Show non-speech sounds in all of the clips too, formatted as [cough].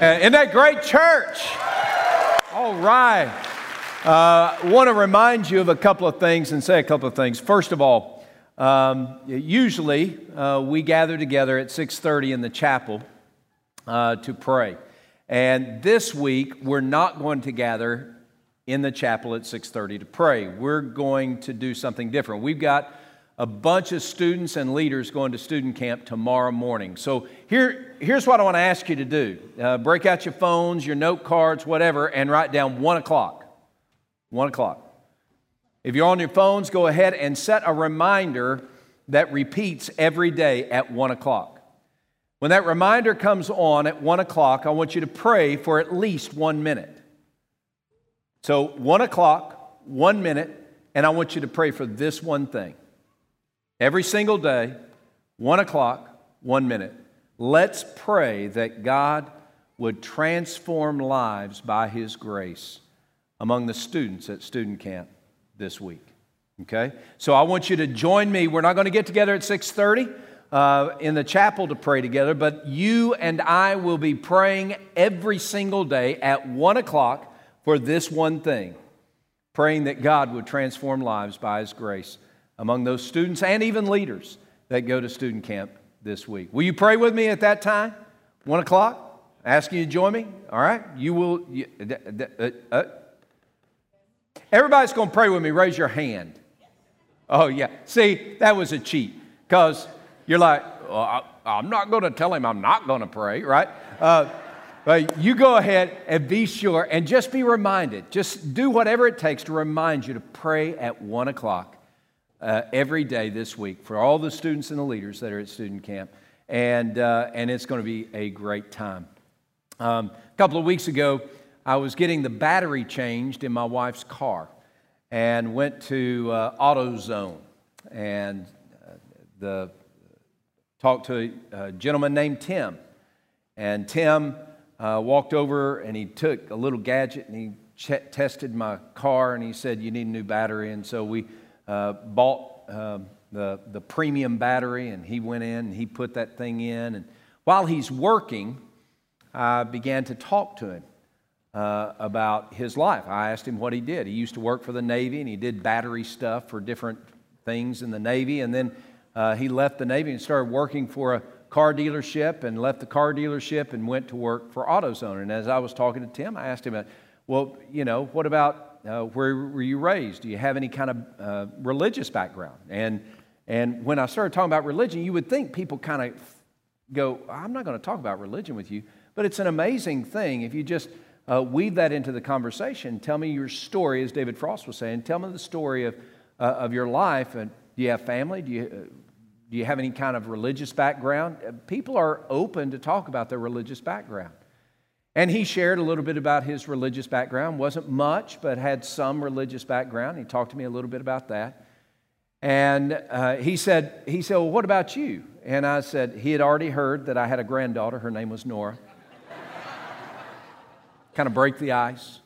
Uh, isn't that great church? All right. I uh, want to remind you of a couple of things and say a couple of things. First of all, um, usually uh, we gather together at 6:30 in the chapel uh, to pray, and this week we're not going to gather in the chapel at 6:30 to pray. We're going to do something different. We've got a bunch of students and leaders going to student camp tomorrow morning. So here, here's what I want to ask you to do uh, break out your phones, your note cards, whatever, and write down 1 o'clock. 1 o'clock. If you're on your phones, go ahead and set a reminder that repeats every day at 1 o'clock. When that reminder comes on at 1 o'clock, I want you to pray for at least one minute. So, 1 o'clock, one minute, and I want you to pray for this one thing. Every single day, one o'clock, one minute. Let's pray that God would transform lives by His grace among the students at student camp this week. Okay? So I want you to join me. We're not going to get together at 6:30 uh, in the chapel to pray together, but you and I will be praying every single day at one o'clock for this one thing, praying that God would transform lives by His grace among those students and even leaders that go to student camp this week. Will you pray with me at that time? One o'clock? Asking you to join me? All right. You will. You, uh, uh, everybody's going to pray with me. Raise your hand. Oh, yeah. See, that was a cheat because you're like, well, I, am not going to tell him I'm not going to pray, right? Uh, but you go ahead and be sure and just be reminded. Just do whatever it takes to remind you to pray at one o'clock uh, every day this week for all the students and the leaders that are at student camp. And, uh, and it's going to be a great time. Um, a couple of weeks ago, I was getting the battery changed in my wife's car and went to uh, AutoZone and uh, the, talked to a, a, gentleman named Tim. And Tim uh, walked over and he took a little gadget and he ch- tested my car and he said, You need a new battery. And so we uh, bought uh, the, the premium battery, and he went in and he put that thing in. And while he's working, I began to talk to him uh, about his life. I asked him what he did. He used to work for the Navy, and he did battery stuff for different things in the Navy. And then uh, he left the Navy and started working for a car dealership and left the car dealership and went to work for AutoZone. And as I was talking to Tim, I asked him, well, you know, what about uh, where were you raised? Do you have any kind of uh, religious background? And, and when I started talking about religion, you would think people kind of go, I'm not going to talk about religion with you. But it's an amazing thing if you just uh, weave that into the conversation. Tell me your story, as David Frost was saying. Tell me the story of, uh, of your life. And do you have family? Do you, uh, do you have any kind of religious background? Uh, people are open to talk about their religious background. And he shared a little bit about his religious background. Wasn't much, but had some religious background. He talked to me a little bit about that. And uh, he said, he said, well, what about you? And I said, he had already heard that I had a granddaughter. Her name was Nora. [laughs] kind of break the ice.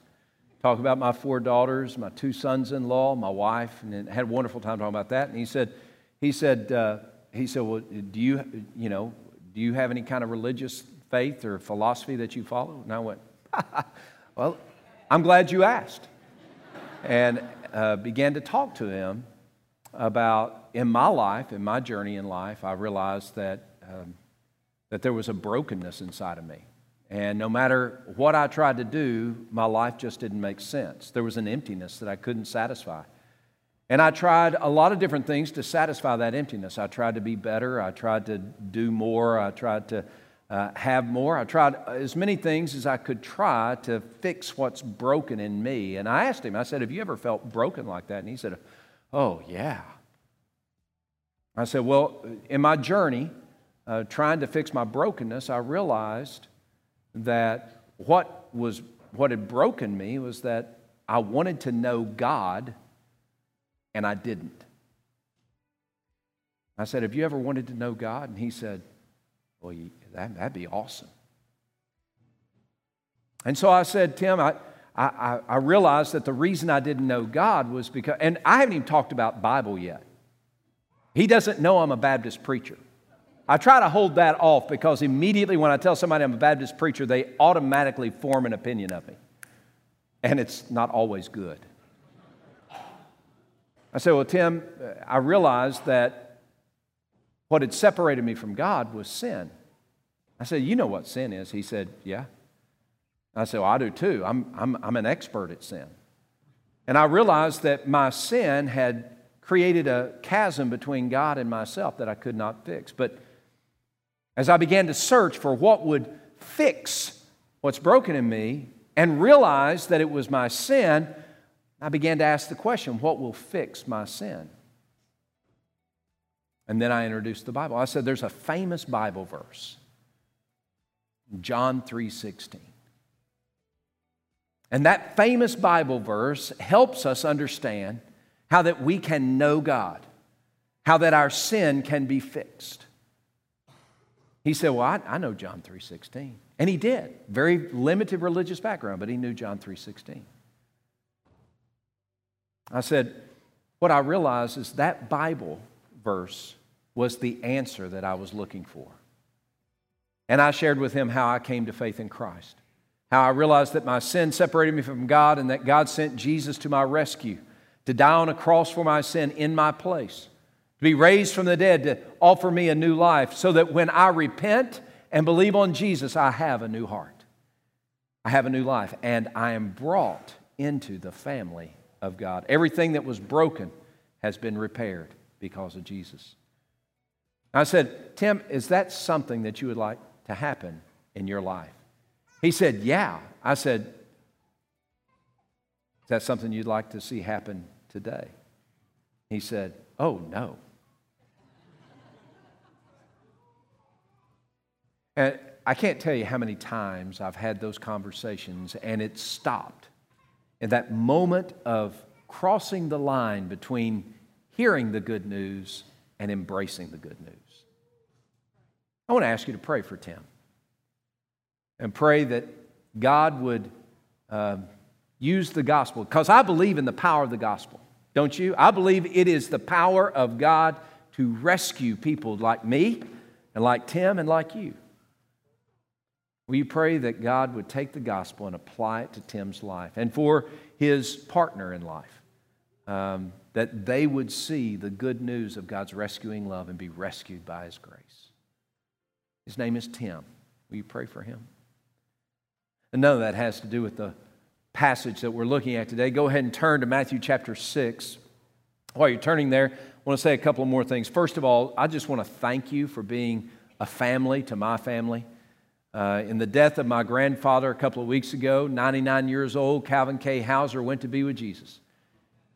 Talk about my four daughters, my two sons-in-law, my wife, and had a wonderful time talking about that. And he said, he said, uh, he said, well, do you, you know, do you have any kind of religious faith or philosophy that you follow? And I went, [laughs] Well, I'm glad you asked. And uh, began to talk to him about in my life, in my journey in life, I realized that, um, that there was a brokenness inside of me. And no matter what I tried to do, my life just didn't make sense. There was an emptiness that I couldn't satisfy. And I tried a lot of different things to satisfy that emptiness. I tried to be better. I tried to do more. I tried to uh, have more. I tried as many things as I could try to fix what's broken in me. And I asked him, I said, Have you ever felt broken like that? And he said, Oh, yeah. I said, Well, in my journey, uh, trying to fix my brokenness, I realized that what was what had broken me was that I wanted to know God and I didn't. I said, Have you ever wanted to know God? And he said, Well, that, that'd be awesome. And so I said, Tim, I, I, I realized that the reason I didn't know God was because, and I haven't even talked about Bible yet. He doesn't know I'm a Baptist preacher. I try to hold that off because immediately when I tell somebody I'm a Baptist preacher, they automatically form an opinion of me. And it's not always good. I said, Well, Tim, uh, I realized that what had separated me from God was sin. I said, You know what sin is? He said, Yeah. I said, Well, I do too. I'm, I'm, I'm an expert at sin. And I realized that my sin had created a chasm between God and myself that I could not fix. But as I began to search for what would fix what's broken in me and realized that it was my sin, I began to ask the question what will fix my sin? And then I introduced the Bible. I said, There's a famous Bible verse, John 3:16. And that famous Bible verse helps us understand how that we can know God, how that our sin can be fixed. He said, Well, I, I know John 3.16. And he did. Very limited religious background, but he knew John 3.16. I said, What I realized is that Bible verse was the answer that I was looking for. And I shared with him how I came to faith in Christ, how I realized that my sin separated me from God and that God sent Jesus to my rescue to die on a cross for my sin in my place to be raised from the dead, to offer me a new life, so that when I repent and believe on Jesus, I have a new heart. I have a new life, and I am brought into the family of God. Everything that was broken has been repaired because of Jesus. I said, Tim, is that something that you would like to happen in your life? He said, Yeah. I said, Is that something you'd like to see happen today? He said, Oh, no. And I can't tell you how many times I've had those conversations and it stopped in that moment of crossing the line between hearing the good news and embracing the good news. I want to ask you to pray for Tim and pray that God would uh, use the gospel because I believe in the power of the gospel, don't you? I believe it is the power of God to rescue people like me and like Tim and like you. We pray that God would take the gospel and apply it to Tim's life and for his partner in life? Um, that they would see the good news of God's rescuing love and be rescued by his grace. His name is Tim. Will you pray for him? And none of that has to do with the passage that we're looking at today. Go ahead and turn to Matthew chapter 6. While you're turning there, I want to say a couple more things. First of all, I just want to thank you for being a family to my family. Uh, in the death of my grandfather a couple of weeks ago, 99 years old, Calvin K. Hauser went to be with Jesus.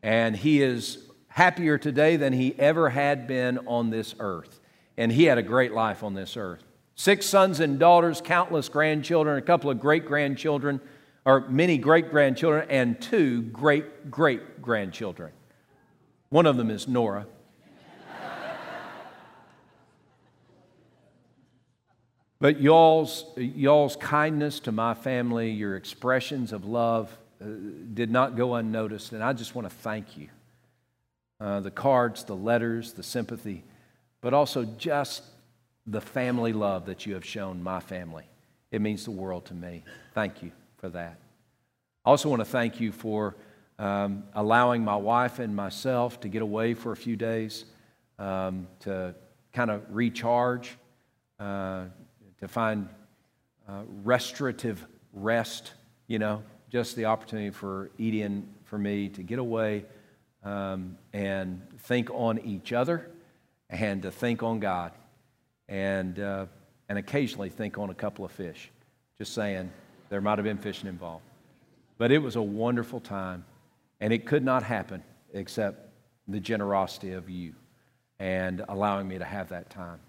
And he is happier today than he ever had been on this earth. And he had a great life on this earth. Six sons and daughters, countless grandchildren, a couple of great grandchildren, or many great grandchildren, and two great great grandchildren. One of them is Nora. [laughs] But y'all's, y'all's kindness to my family, your expressions of love, uh, did not go unnoticed, and I just want to thank you. Uh, the cards, the letters, the sympathy, but also just the family love that you have shown my family. It means the world to me. Thank you for that. I also want to thank you for um, allowing my wife and myself to get away for a few days um, to kind of recharge. Uh, to find uh, restorative rest, you know, just the opportunity for Edie and for me to get away um, and think on each other and to think on God and, uh, and occasionally think on a couple of fish. Just saying, there might have been fishing involved. But it was a wonderful time, and it could not happen except the generosity of you and allowing me to have that time.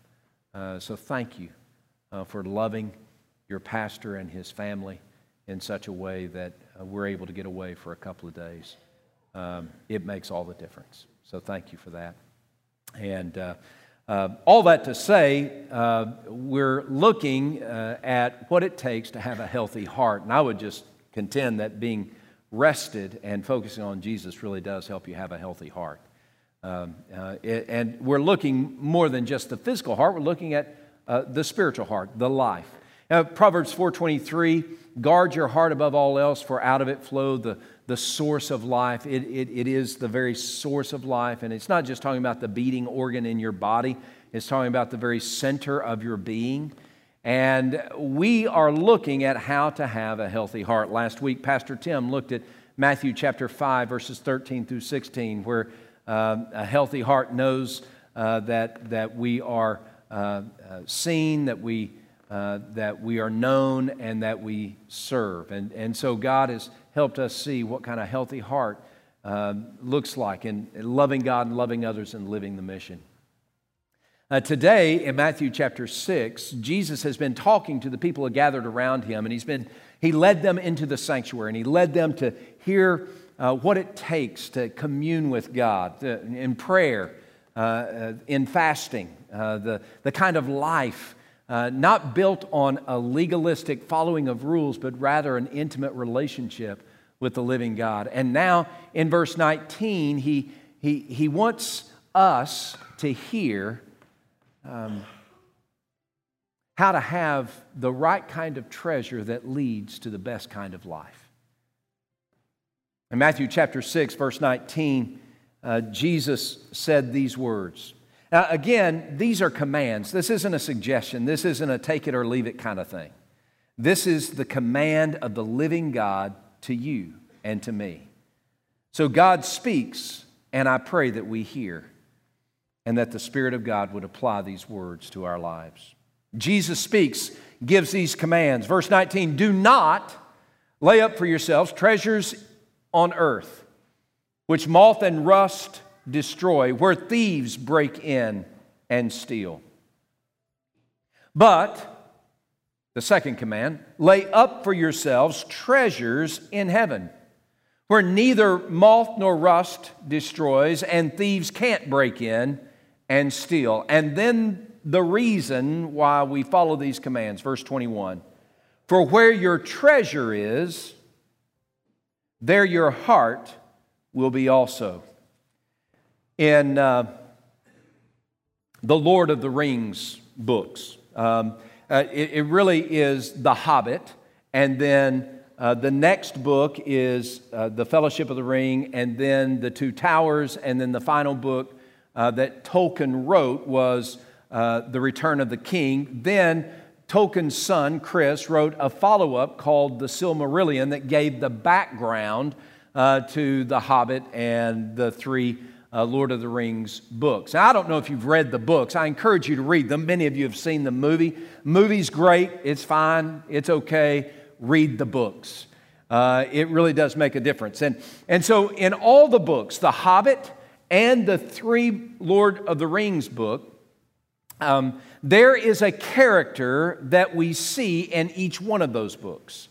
Uh, so thank you uh, for loving your pastor and his family in such a way that uh, we're able to get away for a couple of days. Um, it makes all the difference. So thank you for that. And uh, all that to say, uh, we're looking uh, at what it takes to have a healthy heart. And I would just contend that being rested and focusing on Jesus really does help you have a healthy heart. Um, uh, and we're looking more than just the physical heart, we're looking at uh, the spiritual heart, the life. Now, Proverbs 4.23, guard your heart above all else, for out of it flow the, the source of life. It, it, it is the very source of life. And it's not just talking about the beating organ in your body, it's talking about the very center of your being. And we are looking at how to have a healthy heart. Last week, Pastor Tim looked at Matthew chapter 5, verses 13 through 16, where uh, a healthy heart knows uh, that, that we are uh, uh seen, that we, uh, that we are known, and that we serve. And, and so God has helped us see what kind of healthy heart uh, looks like in loving God and loving others and living the mission. Uh, today, in Matthew chapter 6, Jesus has been talking to the people gathered around him, and he's been, he led them into the sanctuary, and he led them to hear uh, what it takes to commune with God to, in prayer, uh, uh in fasting, uh, the, the kind of life uh, not built on a legalistic following of rules, but rather an intimate relationship with the living God. And now, in verse 19, he, he, he wants us to hear um, how to have the right kind of treasure that leads to the best kind of life. In Matthew chapter 6, verse 19, uh, Jesus said these words. Now, again, these are commands. This isn't a suggestion. This isn't a take it or leave it kind of thing. This is the command of the living God to you and to me. So God speaks, and I pray that we hear and that the Spirit of God would apply these words to our lives. Jesus speaks, gives these commands. Verse 19 Do not lay up for yourselves treasures on earth, which moth and rust destroy, where thieves break in and steal. But, the second command, lay up for yourselves treasures in heaven, where neither moth nor rust destroys, and thieves can't break in and steal. And then the reason why we follow these commands, verse 21 For where your treasure is, there your heart will be also. In uh, the Lord of the Rings books, um, uh, it, it, really is The Hobbit, and then uh, the next book is uh, The Fellowship of the Ring, and then The Two Towers, and then the final book uh, that Tolkien wrote was uh, The Return of the King. Then Tolkien's son, Chris, wrote a follow up called The Silmarillion that gave the background uh, to The Hobbit and the three uh, Lord of the Rings books. Now, I don't know if you've read the books. I encourage you to read them. Many of you have seen the movie. Movie's great, it's fine, it's okay. Read the books. Uh, it really does make a difference. And, and so, in all the books, The Hobbit, and the three Lord of the Rings book, um, there is a character that we see in each one of those books.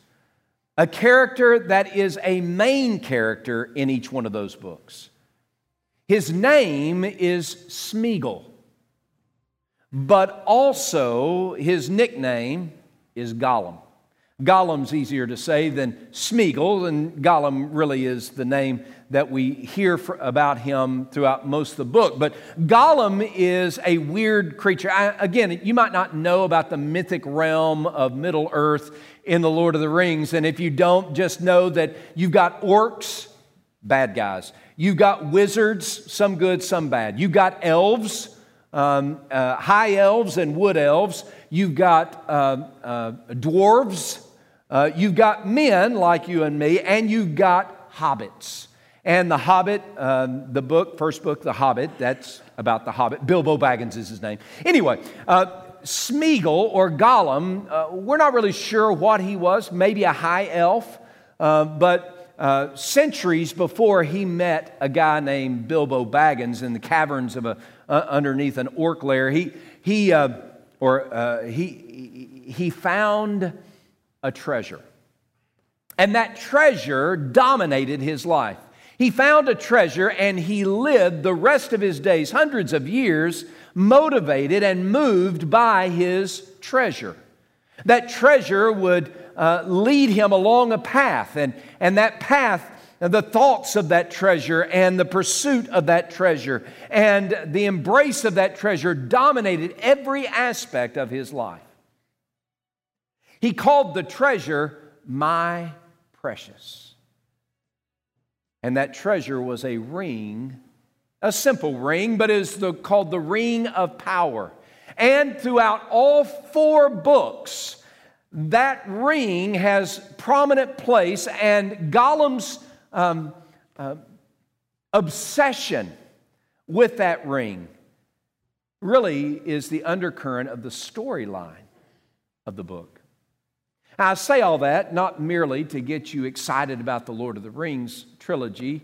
A character that is a main character in each one of those books. His name is Smeagol, but also his nickname is Gollum. Gollum's easier to say than Smeagol, and Gollum really is the name that we hear for, about him throughout most of the book. But Gollum is a weird creature. I, again, you might not know about the mythic realm of Middle Earth in The Lord of the Rings, and if you don't, just know that you've got orcs, bad guys. You've got wizards, some good, some bad. You've got elves, um, uh, high elves and wood elves. You've got uh, uh, dwarves. Uh, you've got men like you and me, and you've got hobbits. And The Hobbit, um, the book, first book, The Hobbit, that's about The Hobbit. Bilbo Baggins is his name. Anyway, uh, Smeagol or Gollum, uh, we're not really sure what he was, maybe a high elf, but uh, centuries before he met a guy named Bilbo Baggins in the caverns of a, uh, underneath an orc lair, he, he, uh, or, he, he found a treasure. And that treasure dominated his life. He found a treasure and he lived the rest of his days, hundreds of years, motivated and moved by his treasure. That treasure would uh, lead him along a path, and, and that path the thoughts of that treasure and the pursuit of that treasure and the embrace of that treasure dominated every aspect of his life. He called the treasure my precious. And that treasure was a ring, a simple ring, but is the, called the ring of power. And throughout all four books, that ring has prominent place, and Gollum's um, uh, obsession with that ring really is the undercurrent of the storyline of the book. Now, I say all that not merely to get you excited about the Lord of the Rings trilogy.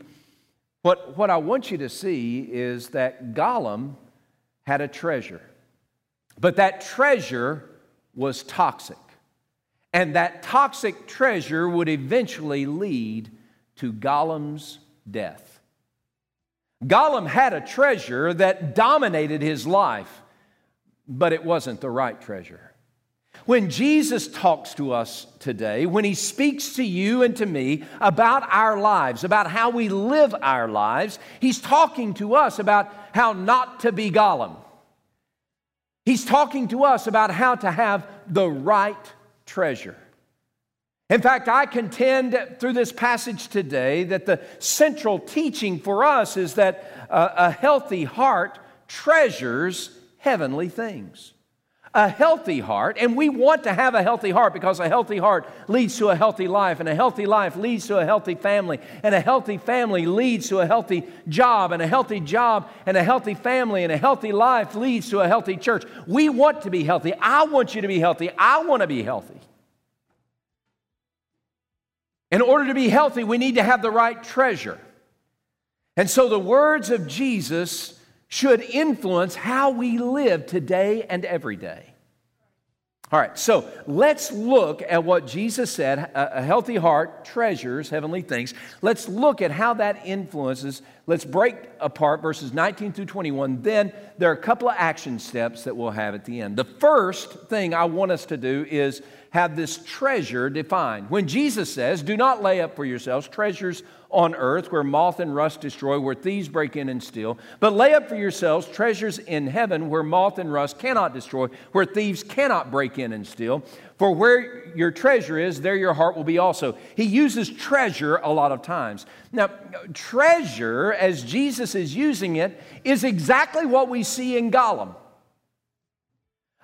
What, what I want you to see is that Gollum had a treasure, but that treasure was toxic. And that toxic treasure would eventually lead to Gollum's death. Gollum had a treasure that dominated his life, but it wasn't the right treasure. When Jesus talks to us today, when he speaks to you and to me about our lives, about how we live our lives, he's talking to us about how not to be Gollum. He's talking to us about how to have the right treasure. In fact, I contend through this passage today that the central teaching for us is that uh, a healthy heart treasures heavenly things. A healthy heart, and we want to have a healthy heart because a healthy heart leads to a healthy life, and a healthy life leads to a healthy family, and a healthy family leads to a healthy job, and a healthy job, and a healthy family, and a healthy life leads to a healthy church. We want to be healthy. I want you to be healthy. I want to be healthy. In order to be healthy, we need to have the right treasure. And so the words of Jesus should influence how we live today and every day. All right, so let's look at what Jesus said a healthy heart treasures heavenly things. Let's look at how that influences. Let's break apart verses 19 through 21. Then there are a couple of action steps that we'll have at the end. The first thing I want us to do is have this treasure defined. When Jesus says, Do not lay up for yourselves treasures on earth where moth and rust destroy, where thieves break in and steal, but lay up for yourselves treasures in heaven where moth and rust cannot destroy, where thieves cannot break in and steal. For where your treasure is, there your heart will be also. He uses treasure a lot of times. Now, treasure, as Jesus is using it, is exactly what we see in Gollum.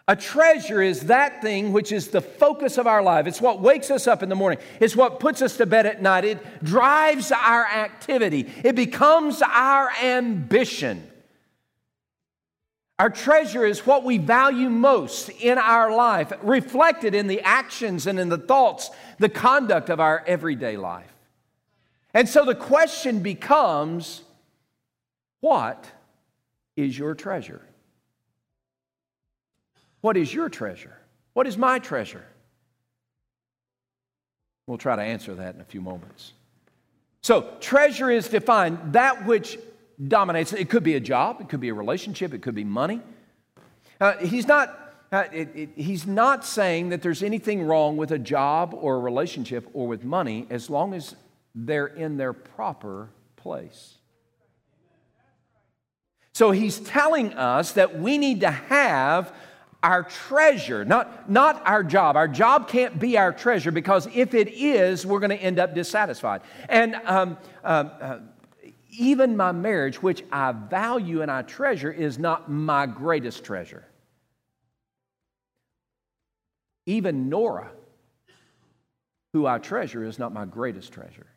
A treasure is that thing which is the focus of our life. It's what wakes us up in the morning. It's what puts us to bed at night. It drives our activity. It becomes our ambition. Our treasure is what we value most in our life, reflected in the actions and in the thoughts, the conduct of our everyday life. And so the question becomes what is your treasure? What is your treasure? What is my treasure? We'll try to answer that in a few moments. So, treasure is defined that which dominates. It could be a job, it could be a relationship, it could be money. Uh, he's not. Uh, it, it, he's not saying that there's anything wrong with a job or a relationship or with money as long as they're in their proper place. So he's telling us that we need to have our treasure, not, not our job. Our job can't be our treasure because if it is, we're going to end up dissatisfied. And um, um, uh, even my marriage, which I value and I treasure, is not my greatest treasure. Even Nora, who I treasure, is not my greatest treasure.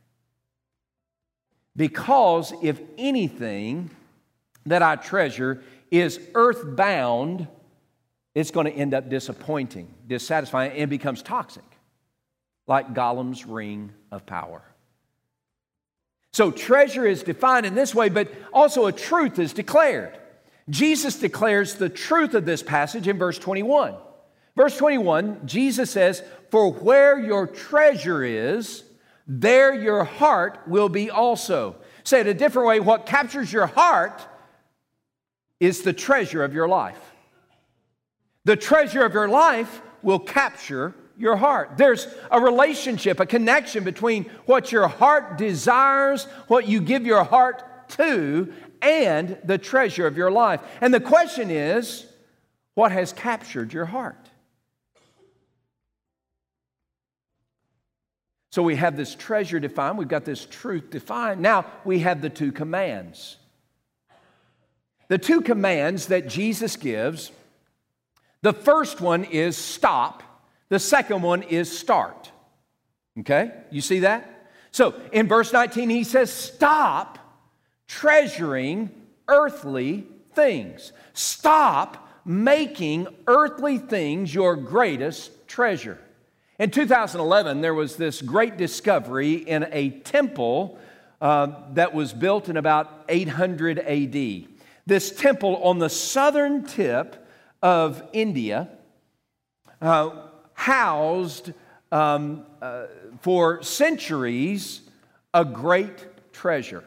Because if anything that I treasure is earthbound, it's going to end up disappointing, dissatisfying, and becomes toxic, like Gollum's ring of power. So, treasure is defined in this way, but also a truth is declared. Jesus declares the truth of this passage in verse 21. Verse 21, Jesus says, For where your treasure is, there your heart will be also. Say it a different way what captures your heart is the treasure of your life. The treasure of your life will capture your heart. There's a relationship, a connection between what your heart desires, what you give your heart to, and the treasure of your life. And the question is, what has captured your heart? So we have this treasure defined, we've got this truth defined. Now we have the two commands. The two commands that Jesus gives the first one is stop, the second one is start. Okay? You see that? So in verse 19, he says, Stop treasuring earthly things. Stop making earthly things your greatest treasure. In 2011, there was this great discovery in a temple uh, that was built in about 800 AD. This temple on the southern tip of India uh, housed um, uh, for centuries a great treasure.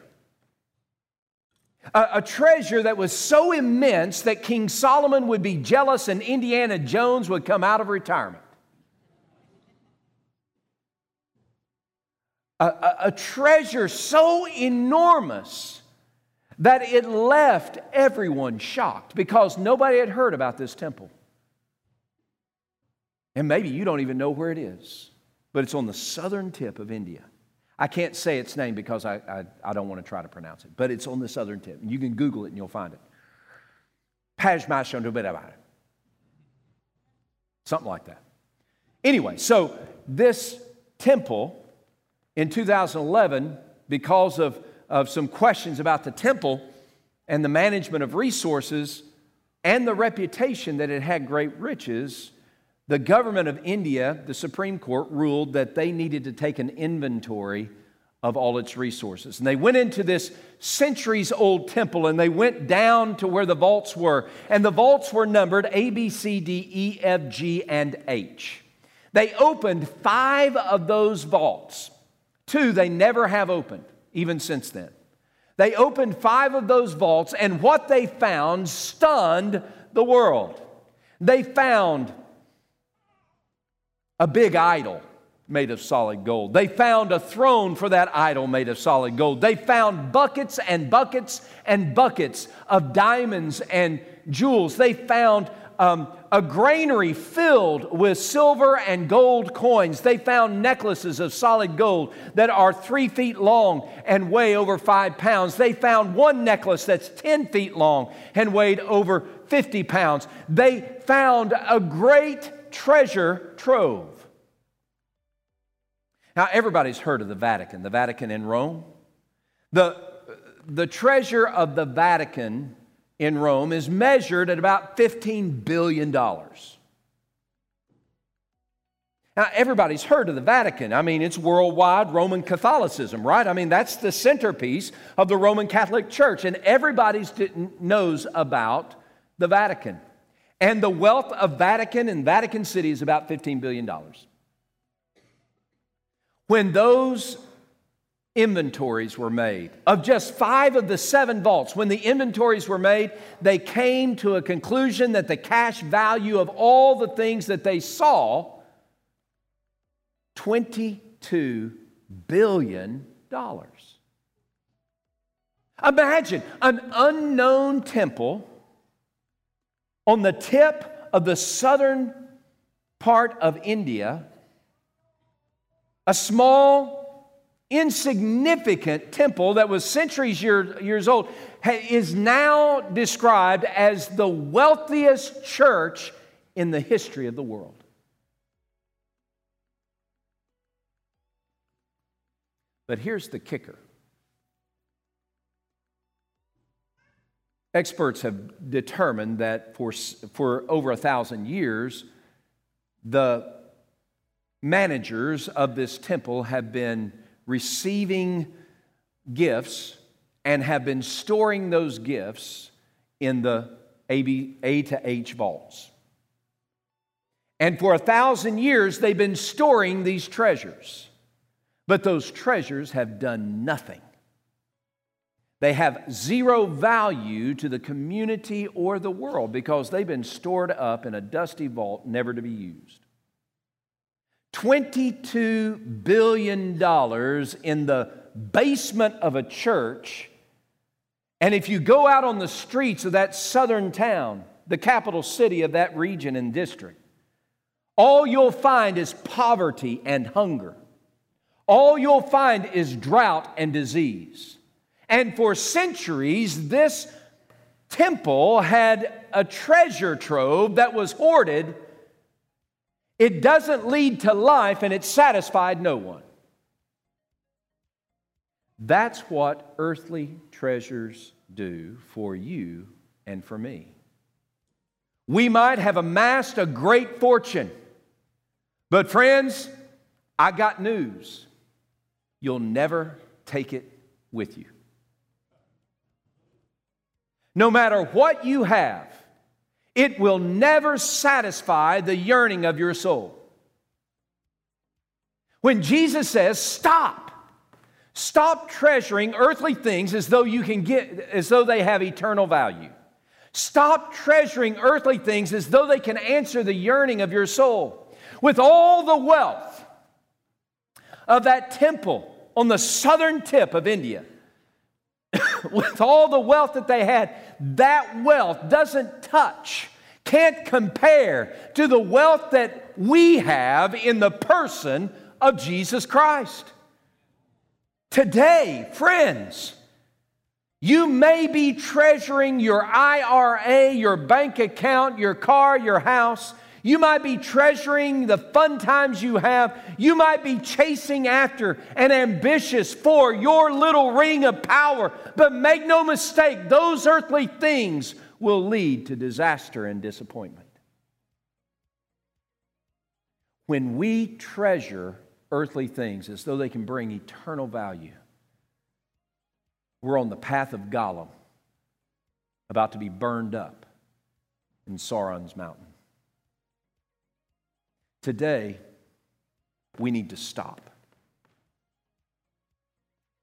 A, a, treasure that was so immense that King Solomon would be jealous and Indiana Jones would come out of retirement. a, a, a treasure so enormous that it left everyone shocked because nobody had heard about this temple. And maybe you don't even know where it is, but it's on the southern tip of India. I can't say its name because I, I, I don't want to try to pronounce it, but it's on the southern tip. You can Google it and you'll find it. Something like that. Anyway, so this temple in 2011, because of, of some questions about the temple and the management of resources and the reputation that it had great riches, the government of India, the Supreme Court, ruled that they needed to take an inventory of all its resources. And they went into this centuries old temple and they went down to where the vaults were. And the vaults were numbered A, B, C, D, E, F, G, and H. They opened five of those vaults. Two, they never have opened, even since then. They opened five of those vaults, and what they found stunned the world. They found a big idol made of solid gold. They found a throne for that idol made of solid gold. They found buckets and buckets and buckets of diamonds and jewels. They found um, a granary filled with silver and gold coins. They found necklaces of solid gold that are three feet long and weigh over five pounds. They found one necklace that's 10 feet long and weighed over 50 pounds. They found a great treasure trove. Now, everybody's heard of the Vatican, the Vatican in Rome. The, the treasure of the Vatican in Rome is measured at about $15 billion. Now, everybody's heard of the Vatican. I mean, it's worldwide Roman Catholicism, right? I mean, that's the centerpiece of the Roman Catholic Church, and everybody knows about the Vatican. And the wealth of Vatican and Vatican City is about $15 billion. When those inventories were made. Of just five of the seven vaults, when the inventories were made, they came to a conclusion that the cash value of all the things that they saw $22 billion. Imagine an unknown temple on the tip of the southern part of India, a small insignificant temple that was centuries year, years old is now described as the wealthiest church in the history of the world. But here's the kicker experts have determined that for, for over a thousand years, the managers of this temple have been receiving gifts and have been storing those gifts in the A, to H vaults. And for a thousand years, they've been storing these treasures. But those treasures have done nothing. They have zero value to the community or the world because they've been stored up in a dusty vault, never to be used. $22 billion in the basement of a church. And if you go out on the streets of that southern town, the capital city of that region and district, all you'll find is poverty and hunger. All you'll find is drought and disease. And for centuries, this temple had a treasure trove that was hoarded. It doesn't lead to life and it satisfied no one. That's what earthly treasures do for you and for me. We might have amassed a great fortune, but friends, I got news. You'll never take it with you. No matter what you have, it will never satisfy the yearning of your soul. When Jesus says, stop, stop treasuring earthly things as though you can get, as though they have eternal value. Stop treasuring earthly things as though they can answer the yearning of your soul. With all the wealth of that temple on the southern tip of India, [coughs] with all the wealth that they had, that wealth doesn't touch, can't compare to the wealth that we have in the person of Jesus Christ. Today, friends, you may be treasuring your IRA, your bank account, your car, your house. You might be treasuring the fun times you have. You might be chasing after and ambitious for your little ring of power. But make no mistake, those earthly things will lead to disaster and disappointment. When we treasure earthly things as though they can bring eternal value, we're on the path of Gollum, about to be burned up in Sauron's mountain. Today, we need to stop.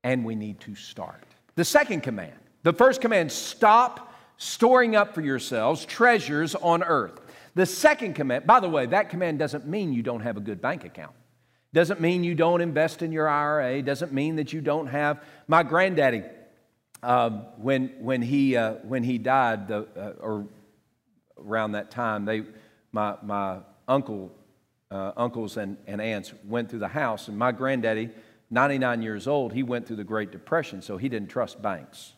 And we need to start. The second command, the first command, stop storing up for yourselves treasures on earth. The second command, by the way, that command doesn't mean you don't have a good bank account. Doesn't mean you don't invest in your IRA. Doesn't mean that you don't have. My granddaddy um, when, when, he, uh, when he died, the, uh, or around that time, they, my, my uncle, uh, uncles and, and aunts went through the house, and my granddaddy, 99 years old, he went through the Great Depression, so he didn't trust banks.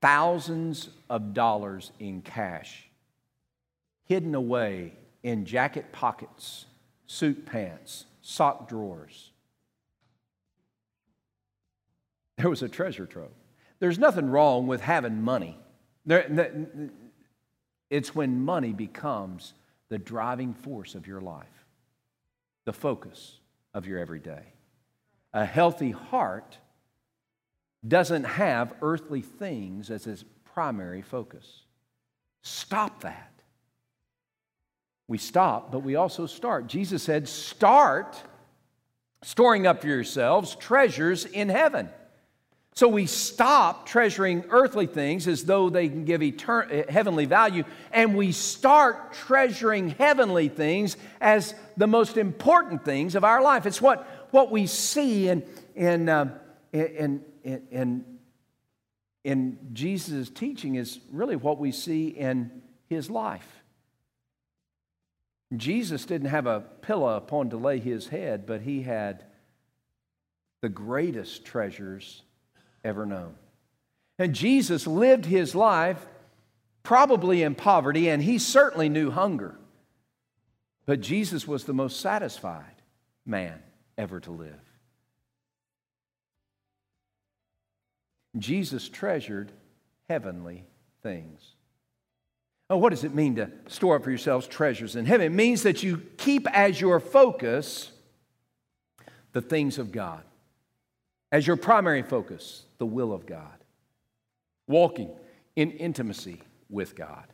Thousands of dollars in cash hidden away in jacket pockets, suit pants, sock drawers there was a treasure trove. There's nothing wrong with having money. It's when money becomes the driving force of your life, the focus of your everyday. A healthy heart doesn't have earthly things as its primary focus. Stop that. We stop, but we also start. Jesus said, Start storing up for yourselves treasures in heaven. So we stop treasuring earthly things as though they can give etern- eh, heavenly value, and we start treasuring heavenly things as the most important things of our life. It's what, what we see in, in, uh, in, in, in, in Jesus' teaching is really what we see in his life. Jesus didn't have a pillow upon to lay his head, but he had the greatest treasures ever known. And Jesus lived his life probably in poverty, and he certainly knew hunger. But Jesus was the most satisfied man ever to live. Jesus treasured heavenly things. Oh, what does it mean to store up for yourselves treasures in heaven? It means that you keep as your focus the things of God, as your primary focus, the will of God, walking in intimacy with God.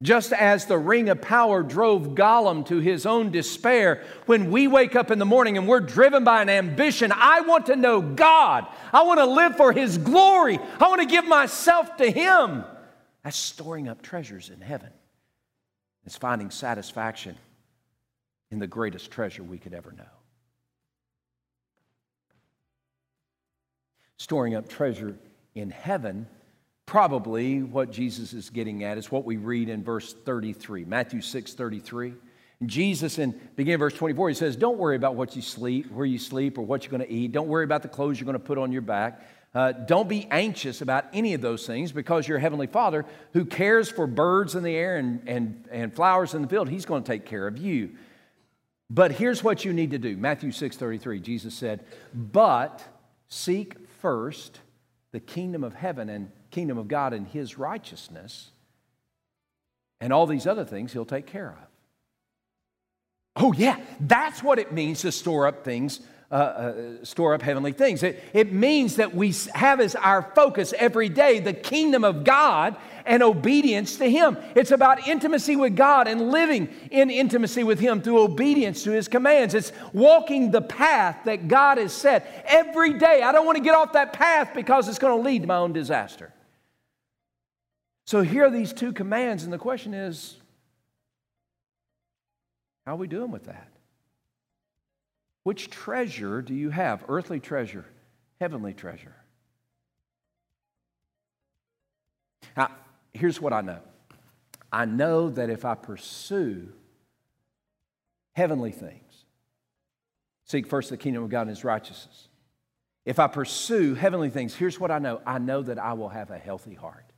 Just as the ring of power drove Gollum to his own despair, when we wake up in the morning and we're driven by an ambition, I want to know God. I want to live for His glory. I want to give myself to Him. That's storing up treasures in heaven. It's finding satisfaction in the greatest treasure we could ever know. Storing up treasure in heaven, probably what Jesus is getting at is what we read in verse 33, Matthew 6 33. And Jesus, in beginning of verse 24, he says, Don't worry about what you sleep, where you sleep, or what you're going to eat. Don't worry about the clothes you're going to put on your back. Uh, don't be anxious about any of those things because your heavenly Father, who cares for birds in the air and, and, and flowers in the field, he's going to take care of you. But here's what you need to do Matthew 6 33, Jesus said, But seek first the kingdom of heaven and kingdom of God and his righteousness, and all these other things he'll take care of. Oh, yeah, that's what it means to store up things, uh, uh, store up heavenly things. It, it means that we have as our focus every day the kingdom of God and obedience to Him. It's about intimacy with God and living in intimacy with Him through obedience to His commands. It's walking the path that God has set every day. I don't want to get off that path because it's going to lead to my own disaster. So here are these two commands, and the question is how are we doing with that? Which treasure do you have? Earthly treasure, heavenly treasure. Now, here's what I know I know that if I pursue heavenly things, seek first the kingdom of God and his righteousness, if I pursue heavenly things, here's what I know I know that I will have a healthy heart.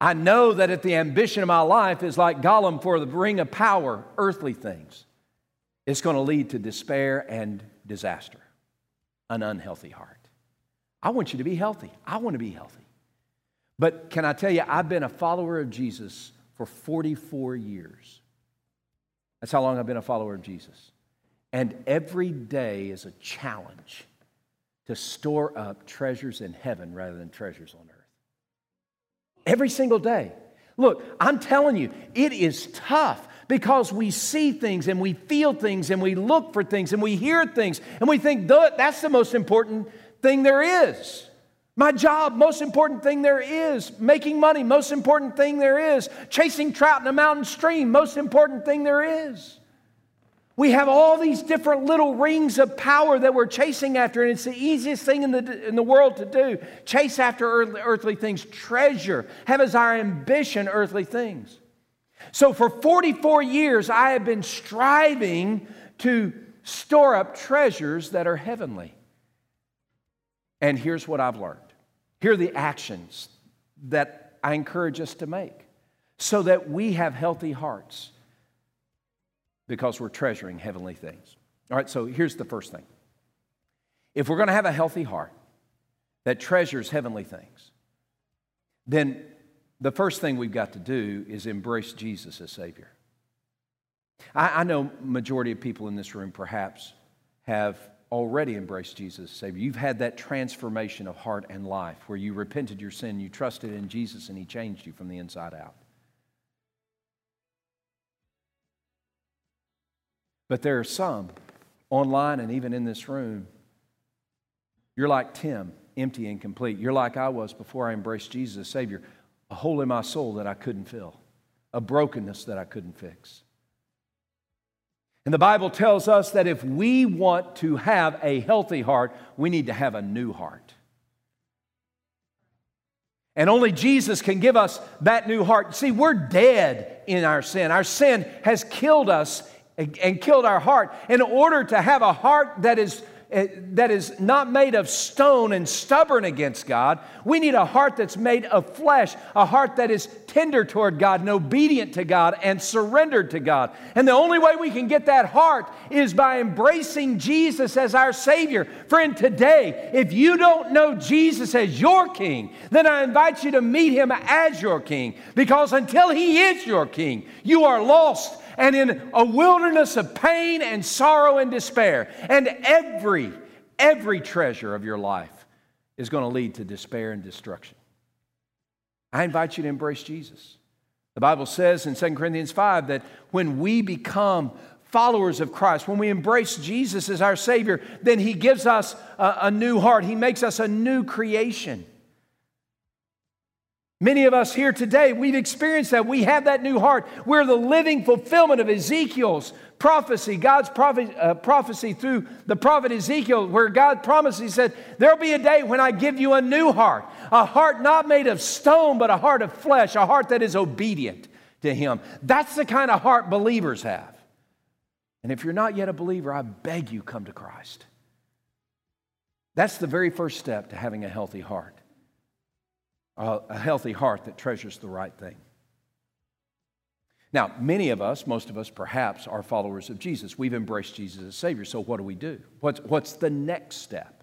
I know that if the ambition of my life is like Gollum for the ring of power, earthly things, it's going to lead to despair and disaster, an unhealthy heart. I want you to be healthy. I want to be healthy. But can I tell you, I've been a follower of Jesus for 44 years. That's how long I've been a follower of Jesus. And every day is a challenge to store up treasures in heaven rather than treasures on earth. Every single day. Look, I'm telling you, it is tough because we see things and we feel things and we look for things and we hear things and we think that's the most important thing there is. My job, most important thing there is. Making money, most important thing there is. Chasing trout in a mountain stream, most important thing there is. We have all these different little rings of power that we're chasing after, and it's the easiest thing in the, in the world to do. Chase after earthly, things, treasure, have as our ambition earthly things. So for 44 years, I have been striving to store up treasures that are heavenly. And here's what I've learned here are the actions that I encourage us to make so that we have healthy hearts because we're treasuring heavenly things. All right, so here's the first thing. If we're going to have a healthy heart that treasures heavenly things, then the first thing we've got to do is embrace Jesus as Savior. I, I know majority of people in this room perhaps have already embraced Jesus as Savior. You've had that transformation of heart and life where you repented your sin, you trusted in Jesus, and He changed you from the inside out. But there are some online and even in this room, you're like Tim, empty and complete. You're like I was before I embraced Jesus as Savior, a hole in my soul that I couldn't fill, a brokenness that I couldn't fix. And the Bible tells us that if we want to have a healthy heart, we need to have a new heart. And only Jesus can give us that new heart. See, we're dead in our sin. Our sin has killed us and killed our heart. In order to have a heart that is Eh, that is not made of stone and stubborn against God. We need a heart that's made of flesh, a heart that is tender toward God and obedient to God and surrendered to God. And the only way we can get that heart is by embracing Jesus as our Savior. Friend, today, if you don't know Jesus as your King, then I invite you to meet Him as your King because until He is your King, you are lost and in a wilderness of pain and sorrow and despair. And every, every treasure of your life is going to lead to despair and destruction. I invite you to embrace Jesus. The Bible says in 2 Corinthians 5 that when we become followers of Christ, when we embrace Jesus as our Savior, then He gives us a, a new heart. He makes us a new creation. Many of us here today, we've experienced that. We have that new heart. We're the living fulfillment of Ezekiel's prophecy, God's prophecy, uh, prophecy through the prophet Ezekiel, where God promised, He said, There'll be a day when I give you a new heart, a heart not made of stone, but a heart of flesh, a heart that is obedient to Him. That's the kind of heart believers have. And if you're not yet a believer, I beg you, come to Christ. That's the very first step to having a healthy heart a healthy heart that treasures the right thing. Now, many of us, most of us perhaps, are followers of Jesus. We've embraced Jesus as Savior. So, what do we do? What's, what's the next step?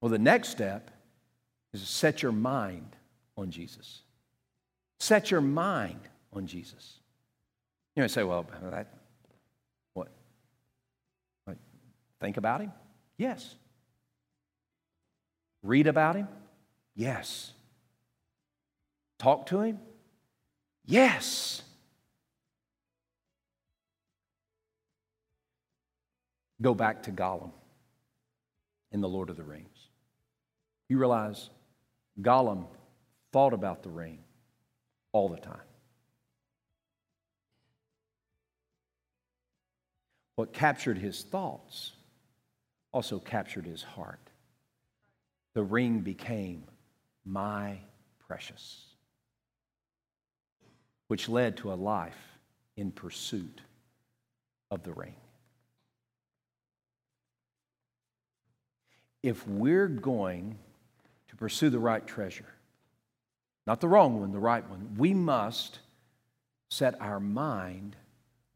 Well, the next step is to set your mind on Jesus. Set your mind on Jesus. You may say, well, that, what? Think about him? Yes. Read about him? Yes. Talk to him? Yes. Go back to Gollum in The Lord of the Rings. You realize Gollum thought about the ring all the time. What captured his thoughts also captured his heart. The ring became my precious, which led to a life in pursuit of the ring. If we're going to pursue the right treasure, not the wrong one, the right one, we must set our mind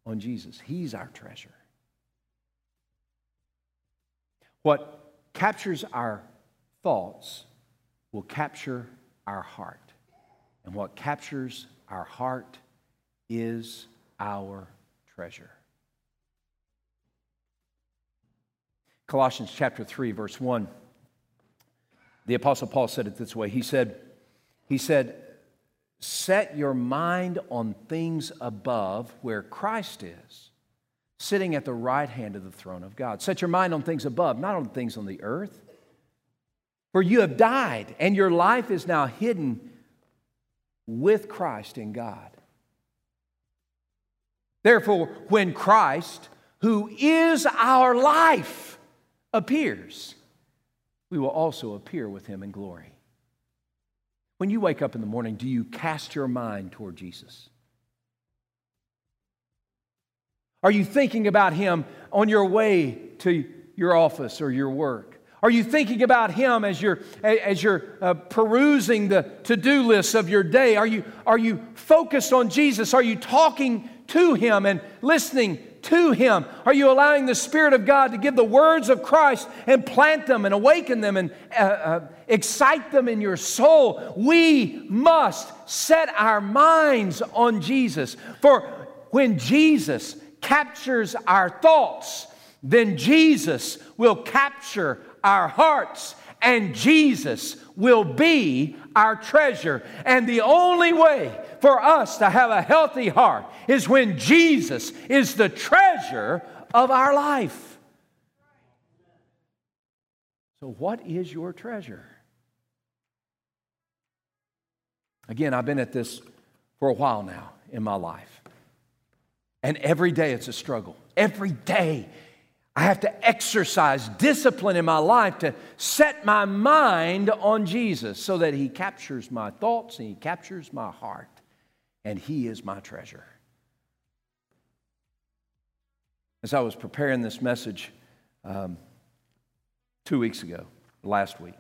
on Jesus. He's our treasure. What captures our thoughts will capture our heart. And what captures our heart is our treasure. Colossians chapter 3 verse 1 the apostle Paul said it this way he said he said set your mind on things above where Christ is sitting at the right hand of the throne of God set your mind on things above not on things on the earth for you have died, and your life is now hidden with Christ in God. Therefore, when Christ, who is our life, appears, we will also appear with him in glory. When you wake up in the morning, do you cast your mind toward Jesus? Are you thinking about him on your way to your office or your work? Are you thinking about Him as you're, as you're uh, perusing the to do lists of your day? Are you, are you focused on Jesus? Are you talking to Him and listening to Him? Are you allowing the Spirit of God to give the words of Christ and plant them and awaken them and uh, uh, excite them in your soul? We must set our minds on Jesus. For when Jesus captures our thoughts, then Jesus will capture our hearts, and Jesus will be our treasure. And the only way for us to have a healthy heart is when Jesus is the treasure of our life. So, what is your treasure? Again, I've been at this for a while now in my life. And every day it's a struggle. Every day I have to exercise discipline in my life to set my mind on Jesus so that He captures my thoughts and He captures my heart, and He is my treasure. As I was preparing this message um, two weeks ago, last week,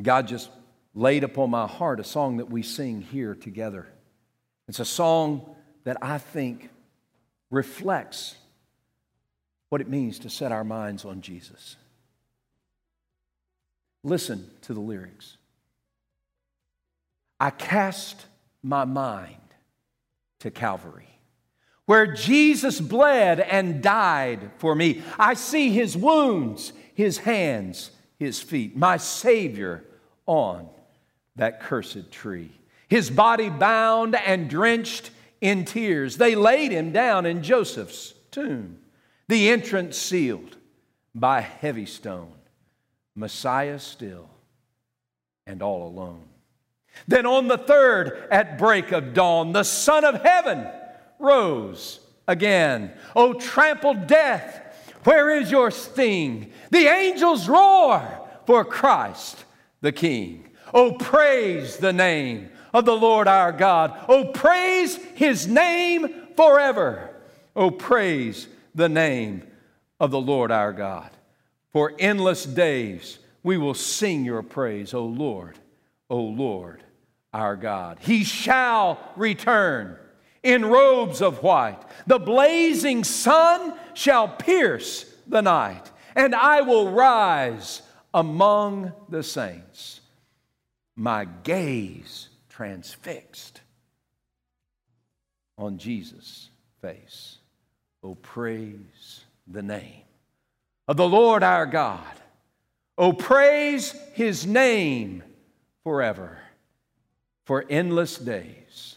God just laid upon my heart a song that we sing here together. It's a song that I think reflects what it means to set our minds on Jesus. Listen to the lyrics. I cast my mind to Calvary, where Jesus bled and died for me. I see his wounds, his hands, his feet, my Savior on that cursed tree. His body bound and drenched in tears. They laid him down in Joseph's tomb the entrance sealed by heavy stone. Messiah still and all alone. Then on the third, at break of dawn, the Son of Heaven rose again. O trampled death, where is your sting? The angels roar for Christ the King. Oh, praise the name of the Lord our God. Oh, praise his name forever. Oh, praise the name of the Lord our God. For endless days we will sing your praise, O Lord, O Lord our God. He shall return in robes of white. The blazing sun shall pierce the night, and I will rise among the saints, my gaze transfixed on Jesus' face. Oh, praise the name of the Lord our God. Oh, praise his name forever. For endless days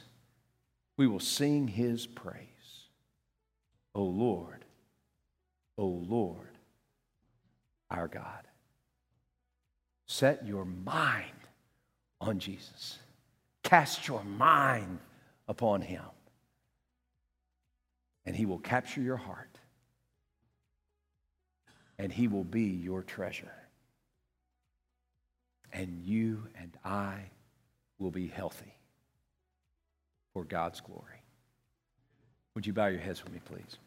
we will sing his praise. O Lord, O Lord, our God. Set your mind on Jesus. Cast your mind upon him, and he will capture your heart, and he will be your treasure. And you and I will be healthy for God's glory. Would you bow your heads with me, please?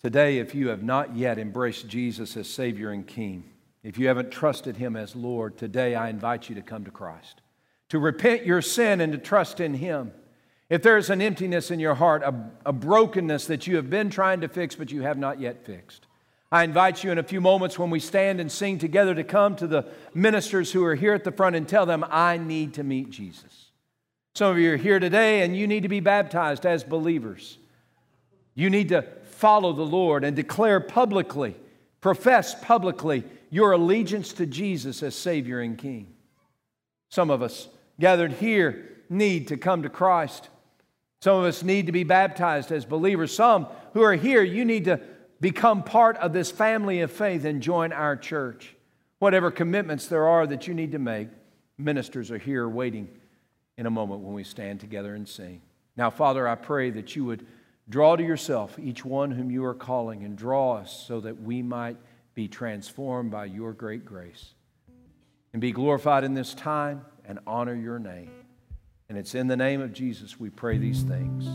Today, if you have not yet embraced Jesus as Savior and King, if you haven't trusted Him as Lord, today I invite you to come to Christ, to repent your sin and to trust in Him. If there's an emptiness in your heart, a, a, brokenness that you have been trying to fix but you have not yet fixed, I invite you in a few moments when we stand and sing together to come to the ministers who are here at the front and tell them, I need to meet Jesus. Some of you are here today and you need to be baptized as believers. You need to follow the Lord and declare publicly, profess publicly your allegiance to Jesus as Savior and King. Some of us gathered here need to come to Christ. Some of us need to be baptized as believers. Some who are here, you need to become part of this family of faith and join our church. Whatever commitments there are that you need to make, ministers are here waiting in a moment when we stand together and sing. Now, Father, I pray that you would Draw to yourself each one whom you are calling and draw us so that we might be transformed by your great grace and be glorified in this time and honor your name. And it's in the name of Jesus we pray these things.